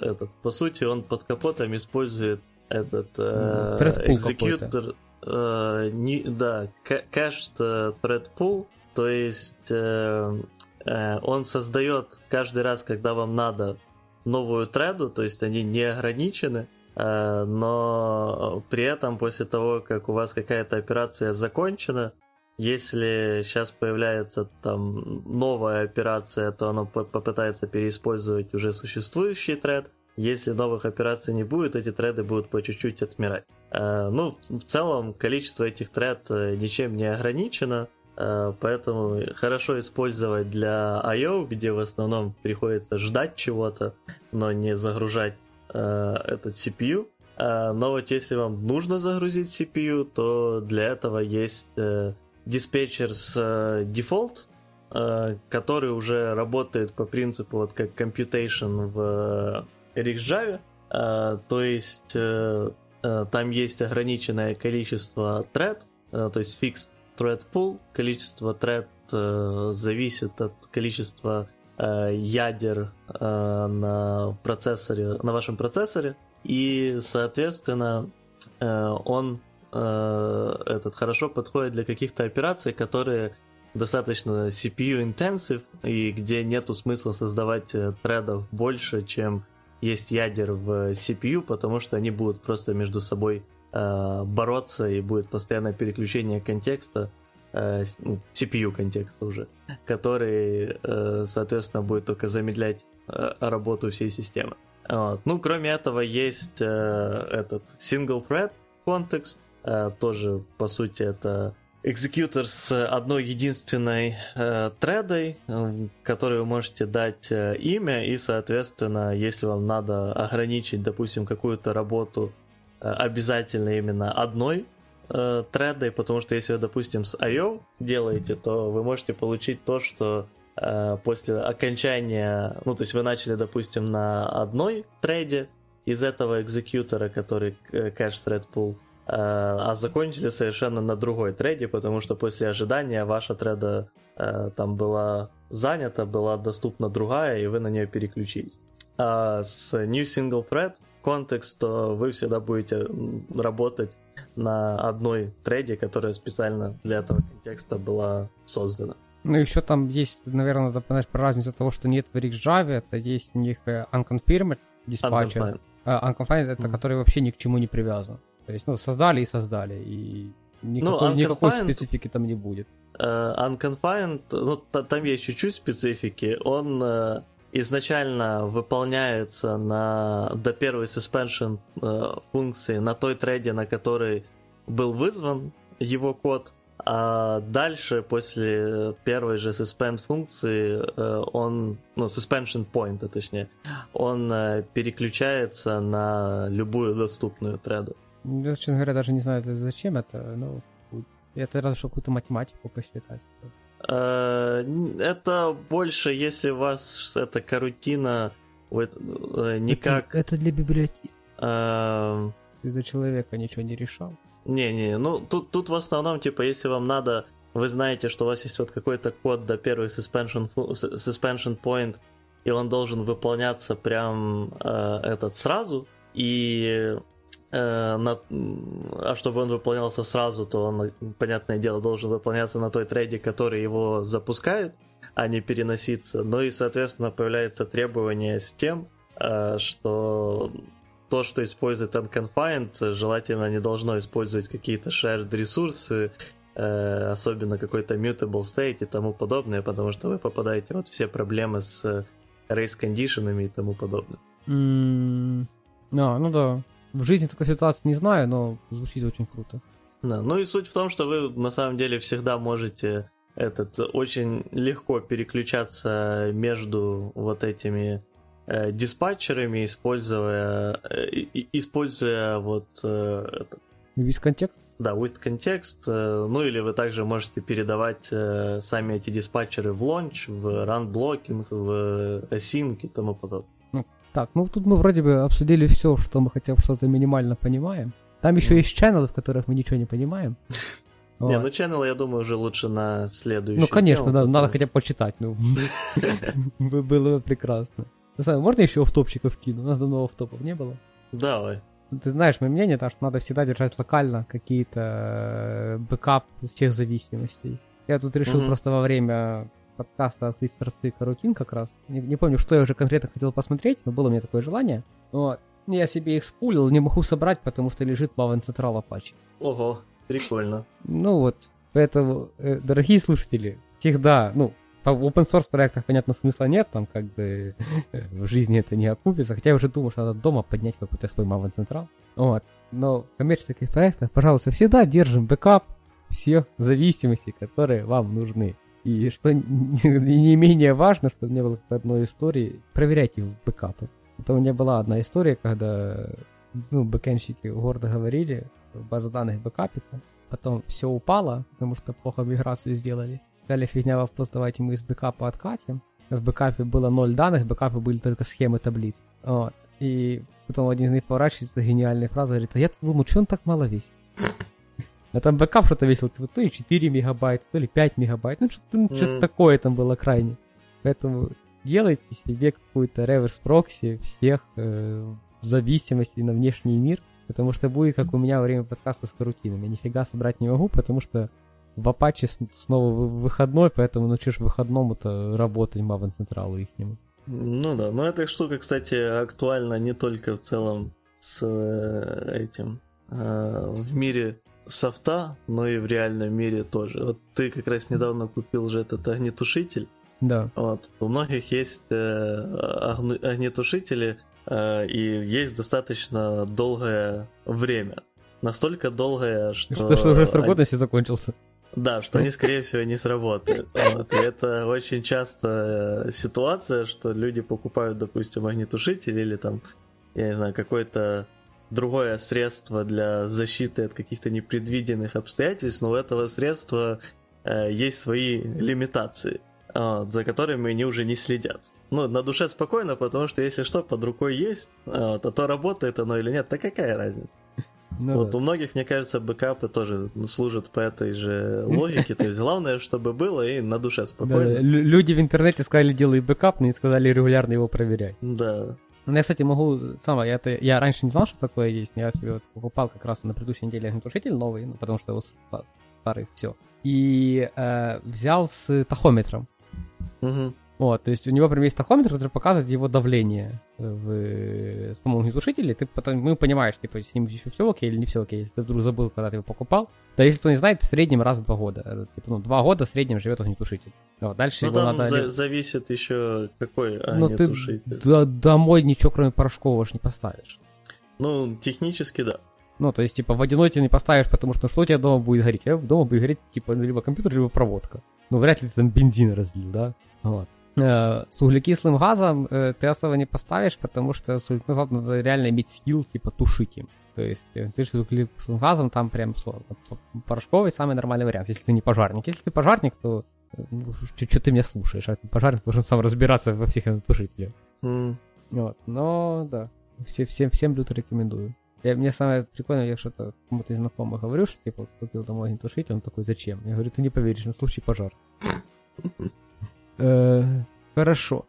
этот, по сути, он под капотом использует этот э, executor, э, не, да, cached thread pool, то есть э, э, он создает каждый раз, когда вам надо новую треду, то есть они не ограничены, э, но при этом после того, как у вас какая-то операция закончена, если сейчас появляется там новая операция, то оно попытается переиспользовать уже существующий тред. Если новых операций не будет, эти треды будут по чуть-чуть отмирать. Э, ну, в целом, количество этих тред э, ничем не ограничено. Э, поэтому хорошо использовать для I.O., где в основном приходится ждать чего-то, но не загружать этот CPU. Но вот если вам нужно загрузить CPU, то для этого есть диспетчер с э, который уже работает по принципу вот как computation в RxJava. То есть там есть ограниченное количество thread, то есть fixed thread pool, количество thread зависит от количества ядер на процессоре, на вашем процессоре, и, соответственно, он этот хорошо подходит для каких-то операций, которые достаточно CPU-intensive, и где нету смысла создавать э, тредов больше, чем есть ядер в CPU, потому что они будут просто между собой э, бороться, и будет постоянное переключение контекста, э, ну, CPU контекста уже, который, э, соответственно, будет только замедлять э, работу всей системы. Вот. Ну, кроме этого, есть э, этот single thread контекст, э, тоже, по сути, это экзекьютор с одной единственной э, тредой, э, которой вы можете дать э, имя, и, соответственно, если вам надо ограничить, допустим, какую-то работу э, обязательно именно одной э, тредой, потому что если вы, допустим, с I.O. делаете, то вы можете получить то, что э, после окончания, ну, то есть вы начали, допустим, на одной треде из этого экзекьютора, который pool, Э, а закончили совершенно на другой трейде, потому что после ожидания ваша треда э, там была занята, была доступна другая, и вы на нее переключились. А с New Single Thread контекст, то вы всегда будете работать на одной трейде, которая специально для этого контекста была создана. Ну, еще там есть, наверное, надо понять про разницу того, что нет в Java, это есть у них э, unconfirmed диспатчер. Unconfined. Uh, unconfined это mm-hmm. который вообще ни к чему не привязан. То есть, ну, создали и создали, и никакой, ну, никакой специфики там не будет. Uh, unconfined, ну, там есть чуть-чуть специфики. Он uh, изначально выполняется на до первой suspension uh, функции на той треде, на которой был вызван его код, а дальше, после первой же suspend функции, он, ну, suspension point, точнее, он переключается на любую доступную треду. Я, честно говоря, даже не знаю, зачем это. Ну, это разве что какую-то математику посчитать. Э, это больше, если у вас эта карутина э, никак... Это, это для библиотеки. А... Ты за человека ничего не решал? Не-не, ну тут, тут в основном, типа, если вам надо, вы знаете, что у вас есть вот какой-то код до первой suspension, suspension point, и он должен выполняться прям э, этот сразу, и Э, на, а чтобы он выполнялся сразу, то он, понятное дело, должен выполняться на той трейде, который его запускает, а не переноситься. Ну и, соответственно, появляется требование с тем, э, что то, что использует Unconfined, желательно не должно использовать какие-то shared ресурсы, э, особенно какой-то mutable state и тому подобное, потому что вы попадаете вот все проблемы с race кондишенами и тому подобное. Mm, а, ну да, в жизни такой ситуации не знаю, но звучит очень круто. Да, ну и суть в том, что вы на самом деле всегда можете этот очень легко переключаться между вот этими э, диспатчерами, используя, э, используя вот э, это. Весь контекст? Да, with context. Э, ну или вы также можете передавать э, сами эти диспатчеры в launch, в run blocking, в async и тому подобное. Так, ну тут мы вроде бы обсудили все, что мы хотя бы что-то минимально понимаем. Там еще mm. есть ченнелы, в которых мы ничего не понимаем. Не, ну ченнел, я думаю, уже лучше на следующий. Ну, конечно, да, надо хотя бы почитать, ну. Было бы прекрасно. Можно еще офтопчик вкину? У нас давно офтопов не было. Давай. Ты знаешь, мое мнение, то, что надо всегда держать локально какие-то э, бэкап всех зависимостей. Я тут решил просто во время подкаста открыть сорцы корутин как раз. Не, не помню, что я уже конкретно хотел посмотреть, но было у меня такое желание. Вот. Я себе их спулил, не могу собрать, потому что лежит Maven Central Apache. Ого, прикольно. Ну вот, поэтому, э, дорогие слушатели, всегда, ну, по open source проектах, понятно, смысла нет, там как бы в жизни это не окупится, хотя я уже думал, что надо дома поднять какой-то свой Maven Central. Вот. Но в коммерческих проектах, пожалуйста, всегда держим бэкап всех зависимостей, которые вам нужны. И что не менее важно, что не было одной истории, проверяйте бэкапы. Это у меня была одна история, когда ну, бэкенщики гордо говорили, база данных бэкапится, потом все упало, потому что плохо миграцию сделали. Сказали, фигня вопрос, давайте мы из бэкапа откатим. в бэкапе было ноль данных, в бэкапе были только схемы таблиц. Вот. И потом один из них поворачивается, гениальная фраза, говорит, а я думаю, что он так мало весит? А там бэкап что-то весил, типа, то ли 4 мегабайта, то ли 5 мегабайт, ну что-то, ну, что-то mm. такое там было крайне. Поэтому делайте себе какую-то реверс-прокси всех э, в зависимости на внешний мир, потому что будет, как у меня во время подкаста с карутинами. Я нифига собрать не могу, потому что в Apache снова выходной, поэтому ну ж выходному-то работать Maven Централу ихнему. Ну да, но эта штука, кстати, актуальна не только в целом с э, этим э, в мире софта, но и в реальном мире тоже. Вот ты как раз недавно купил же этот огнетушитель. Да. Вот. У многих есть э, огнетушители, э, и есть достаточно долгое время. Настолько долгое, что... Что, что уже срок годности закончился. Да, что они, скорее всего, не сработают. Вот. И это очень часто э, ситуация, что люди покупают, допустим, огнетушитель или там, я не знаю, какой-то другое средство для защиты от каких-то непредвиденных обстоятельств, но у этого средства э, есть свои лимитации, вот, за которыми они уже не следят. Ну, на душе спокойно, потому что если что, под рукой есть, вот, а то работает оно или нет, то какая разница? Ну, вот да. у многих, мне кажется, бэкапы тоже служат по этой же логике. То есть главное, чтобы было и на душе спокойно. Да, люди в интернете сказали, делай бэкап, но не сказали регулярно его проверять. Да. Ну, я, кстати, могу... Самое, я, это, я раньше не знал, что такое есть. Я себе вот покупал как раз на предыдущей неделе огнетушитель новый, ну, потому что его старый, все. И э, взял с тахометром. Угу. Вот, то есть у него прям есть тахометр, который показывает его давление в самом огнетушителе. Ты потом, ну, понимаешь, типа, с ним еще все окей или не все окей, если ты вдруг забыл, когда ты его покупал. Да, если кто не знает, в среднем раз в два года. Типа, ну, два года в среднем живет огнетушитель. Вот, дальше ну, его там надо... За- зависит еще какой огнетушитель. Ну, ты д- домой ничего, кроме порошкового, не поставишь. Ну, технически, да. Ну, то есть, типа, водяной ты не поставишь, потому что что у тебя дома будет гореть? А дома будет гореть, типа, либо компьютер, либо проводка. Ну, вряд ли ты там бензин разлил, да? Вот. Э, с углекислым газом э, ты особо не поставишь, потому что с углекислым надо реально иметь скилл, типа, тушить им. То есть, э, ты с углекислым газом там прям порошковый самый нормальный вариант, если ты не пожарник. Если ты пожарник, то ну, что ты меня слушаешь, а ты пожарник должен сам разбираться во всех тушителях. Mm. Вот, но да, все, всем, всем люто рекомендую. Я, мне самое прикольное, я что-то кому-то из знакомых говорю, что типа купил домой огнетушитель, он такой, зачем? Я говорю, ты не поверишь, на случай пожара. Э, хорошо.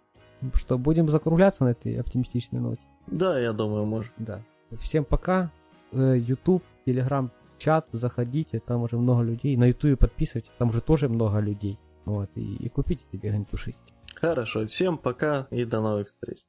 Что, будем закругляться на этой оптимистичной ноте? Да, я думаю, может. Да. Всем пока. Э, YouTube, Telegram, чат, заходите, там уже много людей. На YouTube подписывайтесь, там уже тоже много людей. Вот, и, и купите себе огнетушитель. Хорошо, всем пока и до новых встреч.